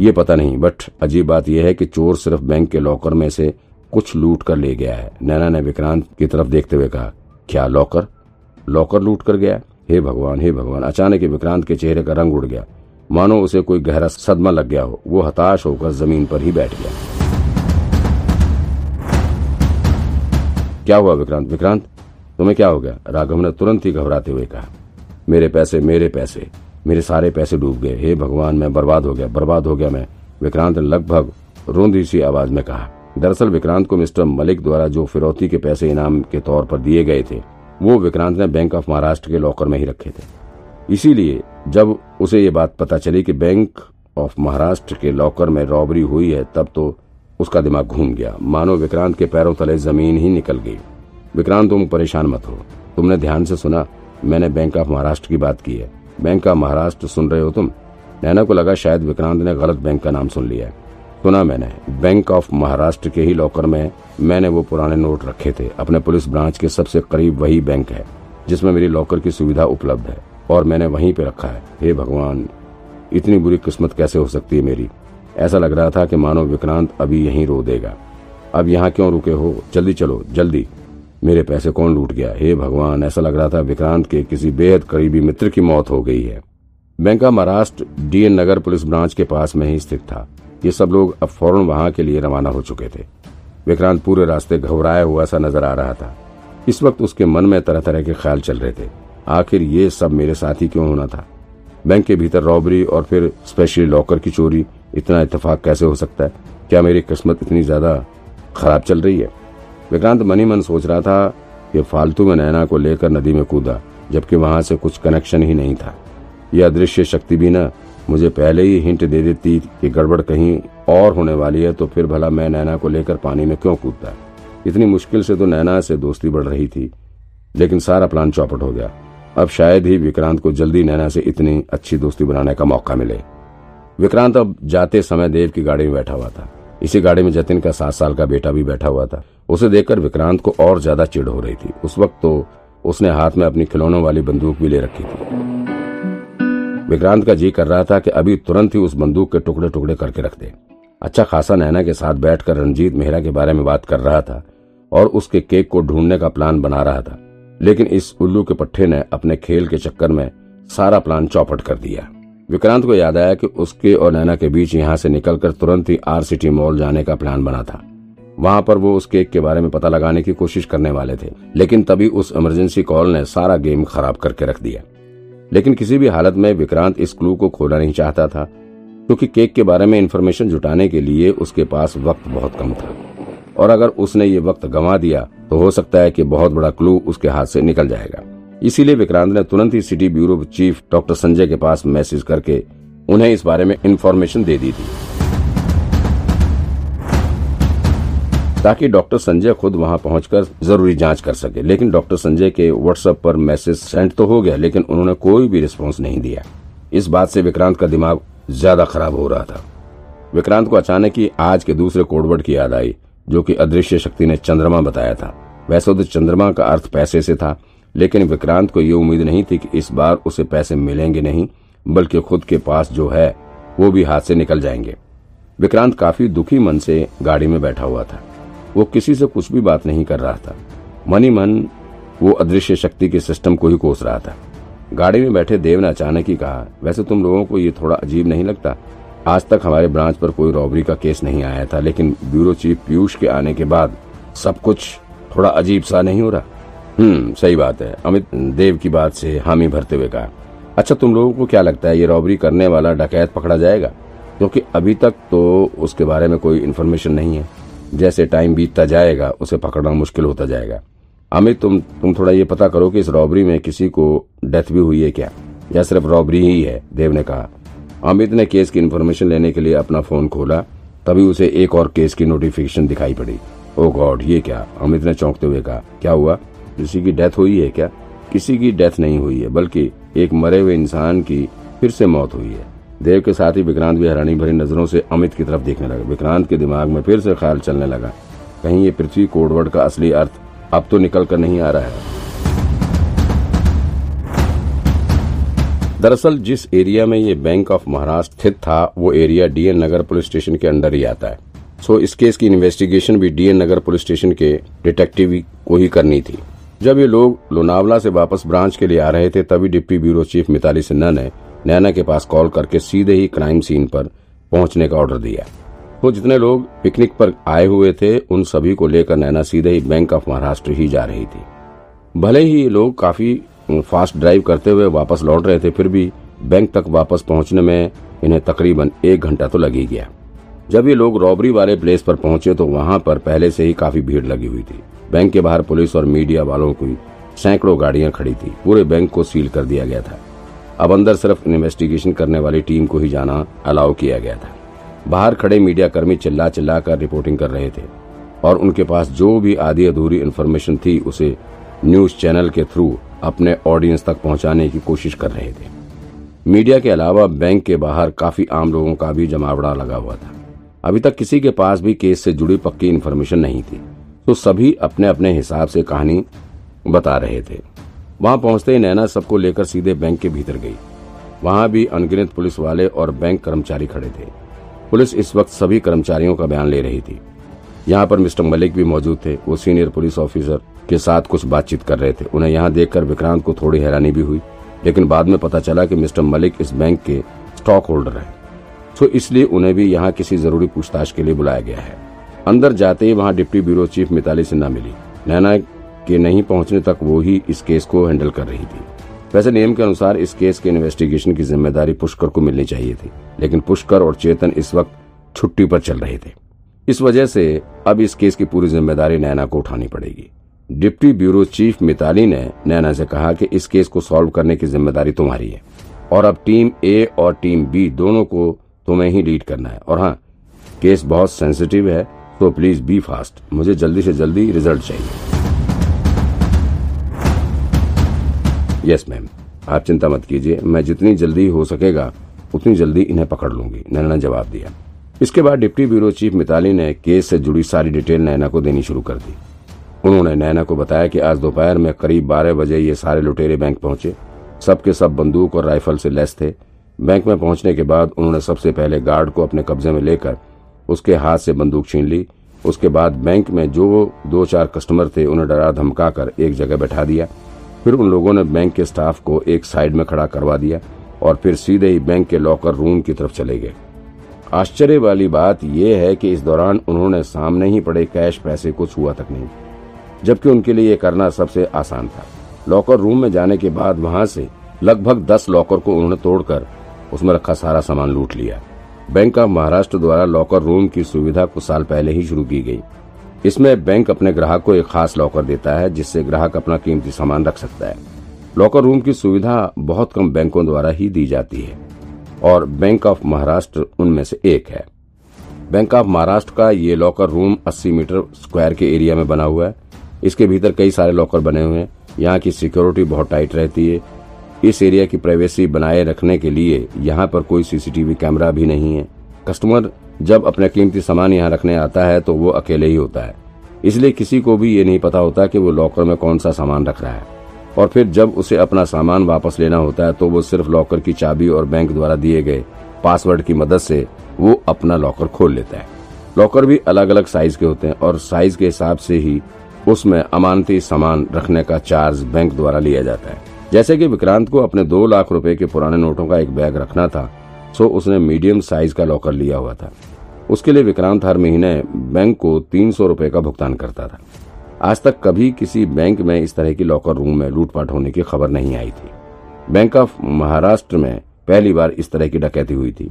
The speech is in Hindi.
ये पता नहीं बट अजीब बात यह है कि चोर सिर्फ़ बैंक के लॉकर में से कुछ लूट कर ले गया है। नैना ने विक्रांत की तरफ़ देखते हुए कहा, क्या लॉकर? लॉकर लूट कर गया हे भगवान हे भगवान! अचानक ही विक्रांत के चेहरे का रंग उड़ गया। मानो उसे कोई गहरा सदमा लग गया हो, वो हताश होकर ज़मीन पर ही बैठ गया। क्या हुआ विक्रांत? विक्रांत, तुम्हें क्या हो गया? राघव ने तुरंत ही घबराते हुए कहा, मेरे पैसे मेरे पैसे! मेरे सारे पैसे डूब गए। हे भगवान, मैं बर्बाद हो गया, बर्बाद हो गया मैं। विक्रांत ने लगभग रोंदी सी आवाज़ में कहा, दरअसल विक्रांत को मिस्टर मलिक द्वारा जो फिरौती के पैसे इनाम के तौर पर दिए गए थे, वो विक्रांत ने बैंक ऑफ़ महाराष्ट्र के लॉकर में ही रखे थे। इसीलिए जब उसे ये बात पता चली कि बैंक ऑफ़ महाराष्ट्र के लॉकर में रॉबरी हुई है, तब तो उसका दिमाग घूम गया। मानो विक्रांत के पैरों तले ज़मीन ही निकल गई। विक्रांत, तुम परेशान मत हो। तुमने ध्यान से सुना, मैंने बैंक ऑफ़ महाराष्ट्र की बात की है। बैंक ऑफ़ महाराष्ट्र सुन रहे हो तुम? नैना को लगा शायद विक्रांत ने गलत बैंक का नाम सुन लिया है। सुना मैंने, बैंक ऑफ़ महाराष्ट्र के ही लॉकर में मैंने वो पुराने नोट रखे थे। अपने पुलिस ब्रांच के सबसे करीब वही बैंक है, जिसमें मेरी लॉकर की सुविधा उपलब्ध है, और मैंने वहीं पे रखा है। हे भगवान, इतनी बुरी किस्मत कैसे हो सकती है मेरी? ऐसा लग रहा था कि मानो विक्रांत अभी यहीं रो देगा। अब यहाँ क्यों रुके हो? जल्दी चलो, जल्दी। मेरे पैसे कौन लूट गया? हे भगवान, ऐसा लग रहा था विक्रांत के किसी बेहद करीबी मित्र की मौत हो गई है। Bank of Maharashtra, DN Nagar police branch के पास में ही स्थित था। ये सब लोग अब फ़ौरन वहाँ के लिए रवाना हो चुके थे। विक्रांत पूरे रास्ते घबराया हुआ सा नज़र आ रहा था। इस वक्त उसके मन में तरह तरह के ख्याल चल रहे थे। आखिर ये सब मेरे साथ ही क्यों होना था? बैंक के भीतर रॉबरी और फिर स्पेशली लॉकर की चोरी, इतना इतफाक कैसे हो सकता है? क्या मेरी किस्मत इतनी ज़्यादा खराब चल रही है? विक्रांत मनी मन सोच रहा था कि फालतू में नैना को लेकर नदी में कूदा, जबकि वहाँ से कुछ कनेक्शन ही नहीं था। यह अदृश्य शक्ति भी न, मुझे पहले ही हिंट दे देती कि गड़बड़ कहीं और होने वाली है तो फिर भला मैं नैना को लेकर पानी में क्यों कूदता? इतनी मुश्किल से तो नैना से दोस्ती बढ़ रही थी, लेकिन सारा प्लान चौपट हो गया। अब शायद ही विक्रांत को जल्दी नैना से इतनी अच्छी दोस्ती बनाने का मौका मिले। विक्रांत अब जाते समय देव की गाड़ी में बैठा हुआ था। इसी गाड़ी में जतिन का सात साल का बेटा भी बैठा हुआ था। उसे देखकर विक्रांत को और ज़्यादा चिड़ हो रही थी। उस वक्त तो उसने हाथ में अपनी खिलौनों वाली बंदूक भी ले रखी थी। विक्रांत का जी कर रहा था कि अभी तुरंत ही उस बंदूक के टुकड़े टुकड़े करके रख दे। अच्छा खासा नैना के साथ बैठकर रंजीत मेहरा के बारे में बात कर रहा था और उसके केक को ढूँढने का प्लान बना रहा था। लेकिन इस उल्लू के पट्टे ने अपने खेल के चक्कर में सारा प्लान चौपट कर दिया। विक्रांत को याद आया कि उसके और नैना के बीच यहाँ से निकलकर तुरंत ही आर सिटी मॉल जाने का प्लान बना था। वहाँ पर वो उस केक के बारे में पता लगाने की कोशिश करने वाले थे, लेकिन तभी उस इमरजेंसी कॉल ने सारा गेम खराब करके रख दिया। लेकिन किसी भी हालत में विक्रांत इस क्लू को खोना नहीं चाहता था, क्योंकि केक के बारे में इन्फॉर्मेशन जुटाने के लिए उसके पास वक्त बहुत कम था। और अगर उसने ये वक्त गंवा दिया तो हो सकता है कि बहुत बड़ा क्लू उसके हाथ से निकल जाएगा। इसीलिए विक्रांत ने तुरंत ही city bureau chief doctor Sanjay के पास मैसेज करके उन्हें इस बारे में इन्फॉर्मेशन दे दी थी। ताकि डॉक्टर संजय खुद वहाँ पहुंचकर ज़रूरी जाँच कर सके, लेकिन डॉक्टर संजय के व्हाट्सएप पर मैसेज सेंड तो हो गया, लेकिन उन्होंने कोई भी रिस्पॉन्स नहीं दिया। इस बात से विक्रांत का दिमाग ज़्यादा खराब हो रहा था। विक्रांत को अचानक ही आज के दूसरे कोडवर्ड की याद आई, जो कि अदृश्य शक्ति ने चंद्रमा बताया था। वैसे तो चंद्रमा का अर्थ पैसे से था लेकिन विक्रांत को ये उम्मीद नहीं थी कि इस बार उसे पैसे मिलेंगे नहीं, बल्कि खुद के पास जो है, वो भी हाथ से निकल जाएँगे। विक्रांत काफ़ी दुखी मन से गाड़ी में बैठा हुआ था। वो किसी से कुछ भी बात नहीं कर रहा था। मनी मन, वो अदृश्य शक्ति के सिस्टम को ही कोस रहा था। गाड़ी में बैठे देव ने अचानक ही कहा, वैसे तुम लोगों को ये थोड़ा अजीब नहीं लगता? आज तक हमारे ब्रांच पर कोई रॉबरी का केस नहीं आया था, लेकिन ब्यूरो चीफ पीयूष के आने के बाद सब कुछ थोड़ा अजीब सा नहीं हो रहा? हम्म सही बात है। अमित, देव की बात से हामी भरते हुए कहा। अच्छा तुम लोगों को क्या लगता है, ये रॉबरी करने वाला डकैत पकड़ा जाएगा? क्योंकि अभी तक तो उसके बारे में कोई इन्फॉर्मेशन नहीं है। जैसे टाइम बीतता जाएगा, उसे पकड़ना मुश्किल होता जाएगा। अमित, तुम तुम थोड़ा ये पता करो कि इस रॉबरी में किसी को डेथ भी हुई है क्या? या सिर्फ़ रॉबरी ही है, देव ने कहा। अमित ने केस की इन्फॉर्मेशन लेने के लिए अपना फ़ोन खोला। तभी उसे एक और केस की नोटिफिकेशन दिखाई पड़ी। ओ गॉड ये क्या? अमित ने चौंकते हुए कहा। क्या हुआ? किसी की डेथ हुई है क्या? किसी की डेथ नहीं हुई है, बल्कि एक मरे हुए इंसान की फिर से मौत हुई है। देव के साथ ही विक्रांत भी हैरानी भरी नज़रों से अमित की तरफ़ देखने लगा। विक्रांत के दिमाग में फिर से ख्याल चलने लगा। कहीं ये पृथ्वी कोडवर्ड का असली अर्थ अब तो निकल कर नहीं आ रहा है। दरअसल, जिस एरिया में ये बैंक ऑफ़ महाराष्ट्र स्थित था, वो area DN Nagar police station के अंडर ही आता है। सो इस केस की इन्वेस्टिगेशन भी डीएन नगर पुलिस स्टेशन के डिटेक्टिव को ही करनी थी। जब ये लोग लोनावला से वापस ब्रांच के लिए आ रहे थे, तभी deputy bureau chief Mitali Sinha ने नैना के पास कॉल करके सीधे ही क्राइम सीन पर पहुँचने का ऑर्डर दिया। तो जितने लोग पिकनिक पर आए हुए थे, उन सभी को लेकर नैना सीधे ही बैंक ऑफ़ महाराष्ट्र ही जा रही थी। भले ही ये लोग काफ़ी फास्ट ड्राइव करते हुए वापस लौट रहे थे, फिर भी बैंक तक वापस पहुँचने में इन्हें तकरीबन एक घंटा तो लग ही गया। जब ये लोग रॉबरी वाले प्लेस पर पहुँचे तो वहाँ पर पहले से ही काफ़ी भीड़ लगी हुई थी। बैंक के बाहर पुलिस और मीडिया वालों की सैकड़ों गाड़ियाँ खड़ी थी। पूरे बैंक को सील कर दिया गया था। अब अंदर सिर्फ़ इन्वेस्टिगेशन करने वाली टीम को ही जाना अलाउ किया गया था। बाहर खड़े मीडिया कर्मी चिल्ला चिल्ला कर रिपोर्टिंग कर रहे थे और उनके पास जो भी आधी अधूरी इन्फॉर्मेशन थी, उसे न्यूज़ चैनल के थ्रू अपने ऑडियंस तक पहुँचाने की कोशिश कर रहे थे। मीडिया के अलावा बैंक के बाहर काफ़ी आम लोगों का भी जमावड़ा लगा हुआ था। अभी तक किसी के पास भी केस से जुड़ी पक्की इन्फॉर्मेशन नहीं थी। तो सभी अपने अपने हिसाब से कहानी बता रहे थे। वहाँ पहुँचते ही नैना सबको लेकर सीधे बैंक के भीतर गई। वहाँ भी अनगिनत पुलिस वाले और बैंक कर्मचारी खड़े थे। पुलिस इस वक्त सभी कर्मचारियों का बयान ले रही थी। यहाँ पर मिस्टर मलिक भी मौजूद थे। वो सीनियर पुलिस ऑफिसर के साथ कुछ बातचीत कर रहे थे। उन्हें यहाँ देखकर विक्रांत को थोड़ी हैरानी भी हुई, लेकिन बाद में पता चला कि मिस्टर मलिक इस बैंक के स्टॉक होल्डर हैं। सो इसलिए उन्हें भी यहाँ किसी ज़रूरी पूछताछ के लिए बुलाया गया है। अंदर जाते ही वहाँ deputy bureau chief Mitali Sinha मिली। नैना के नहीं पहुँचने तक वो ही इस केस को हैंडल कर रही थी। वैसे नियम के अनुसार इस केस के इन्वेस्टिगेशन की ज़िम्मेदारी पुष्कर को मिलनी चाहिए थी, लेकिन पुष्कर और चेतन इस वक्त छुट्टी पर चल रहे थे। इस वजह से अब इस केस की पूरी ज़िम्मेदारी नैना को उठानी पड़ेगी। डिप्टी ब्यूरो चीफ मिताली ने नैना से कहा कि इस केस को सॉल्व करने की ज़िम्मेदारी तुम्हारी है, और अब टीम ए और टीम बी दोनों को तुम्हें ही लीड करना है। और हाँ केस बहुत सेंसिटिव है तो प्लीज़ बी फास्ट मुझे जल्दी से जल्दी रिज़ल्ट चाहिए। यस मैम आप चिंता मत कीजिए। मैं जितनी जल्दी हो सकेगा, उतनी जल्दी इन्हें पकड़ लूँगी। नैना ने जवाब दिया। इसके बाद डिप्टी ब्यूरो चीफ मिताली ने केस से जुड़ी सारी डिटेल नैना को देनी शुरू कर दी। उन्होंने नैना को बताया कि आज दोपहर में करीब बारह बजे ये सारे लुटेरे बैंक पहुँचे। सबके सब बंदूक और राइफल से लैस थे। बैंक में पहुँचने के बाद उन्होंने सबसे पहले गार्ड को अपने कब्जे में लेकर उसके हाथ से बंदूक छीन ली। उसके बाद बैंक में जो दो चार कस्टमर थे, उन्हें डरा धमका कर एक जगह बैठा दिया। फिर उन लोगों ने बैंक के स्टाफ को एक साइड में खड़ा करवा दिया और फिर सीधे ही बैंक के लॉकर रूम की तरफ़ चले गए। आश्चर्य वाली बात यह है कि इस दौरान उन्होंने सामने ही पड़े कैश पैसे को छुआ तक नहीं, जबकि उनके लिए यह करना सबसे आसान था। लॉकर रूम में जाने के बाद वहाँ से लगभग दस लॉकर को उन्होंने तोड़कर उसमें रखा सारा सामान लूट लिया। बैंक ऑफ़ महाराष्ट्र द्वारा लॉकर रूम की सुविधा कुछ साल पहले ही शुरू की गई। इसमें बैंक अपने ग्राहक को एक खास लॉकर देता है, जिससे ग्राहक अपना कीमती सामान रख सकता है। लॉकर रूम की सुविधा बहुत कम बैंकों द्वारा ही दी जाती है, और बैंक ऑफ़ महाराष्ट्र उनमें से एक है। बैंक ऑफ़ महाराष्ट्र का ये लॉकर रूम 80 मीटर स्क्वायर के एरिया में बना हुआ है। इसके भीतर कई सारे लॉकर बने हुए हैं। यहाँ की सिक्योरिटी बहुत टाइट रहती है इस एरिया की प्राइवेसी बनाए रखने के लिए यहाँ पर कोई सीसीटीवी कैमरा भी नहीं है। कस्टमर जब अपने कीमती सामान यहाँ रखने आता है तो वो अकेले ही होता है। इसलिए किसी को भी ये नहीं पता होता कि वो लॉकर में कौन सा सामान रख रहा है। और फिर जब उसे अपना सामान वापस लेना होता है तो वो सिर्फ़ लॉकर की चाबी और बैंक द्वारा दिए गए पासवर्ड की मदद से वो अपना लॉकर खोल लेता है। लॉकर भी अलग अलग साइज़ के होते हैं और साइज़ के हिसाब से ही उसमें अमानती सामान रखने का चार्ज बैंक द्वारा लिया जाता है। जैसे कि विक्रांत को अपने दो लाख रुपए के पुराने नोटों का एक बैग रखना था, सो उसने मीडियम साइज़ का लॉकर लिया हुआ था। उसके लिए विक्रांत हर महीने बैंक को तीन सौ रुपये का भुगतान करता था। आज तक कभी किसी बैंक में इस तरह की लॉकर रूम में लूटपाट होने की खबर नहीं आई थी। बैंक ऑफ़ महाराष्ट्र में पहली बार इस तरह की डकैती हुई थी।